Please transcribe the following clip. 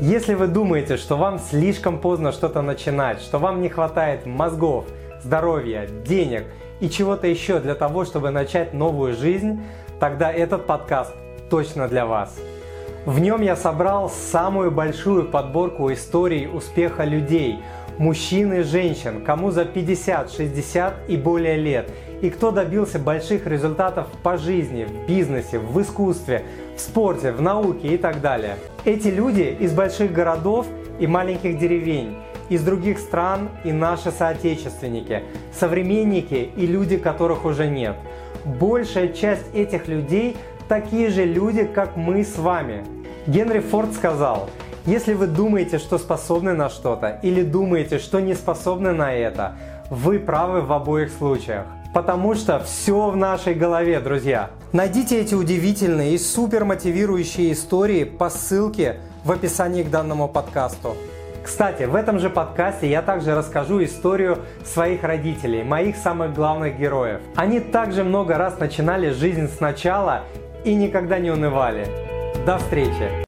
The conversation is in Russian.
Если вы думаете, что вам слишком поздно что-то начинать, что вам не хватает мозгов, здоровья, денег и чего-то еще для того, чтобы начать новую жизнь, тогда этот подкаст точно для вас. В нем я собрал самую большую подборку историй успеха людей, мужчин и женщин, кому за 50, 60 и более лет, и кто добился больших результатов по жизни, в бизнесе, в искусстве, в спорте, в науке и так далее. Эти люди из больших городов и маленьких деревень, из других стран и наши соотечественники, современники и люди, которых уже нет. Большая часть этих людей такие же люди, как мы с вами. Генри Форд сказал, если вы думаете, что способны на что-то или думаете, что не способны на это, вы правы в обоих случаях. Потому что все в нашей голове, друзья. Найдите эти удивительные и супер мотивирующие истории по ссылке в описании к данному подкасту. Кстати, в этом же подкасте я также расскажу историю своих родителей, моих самых главных героев. Они также много раз начинали жизнь сначала и никогда не унывали. До встречи!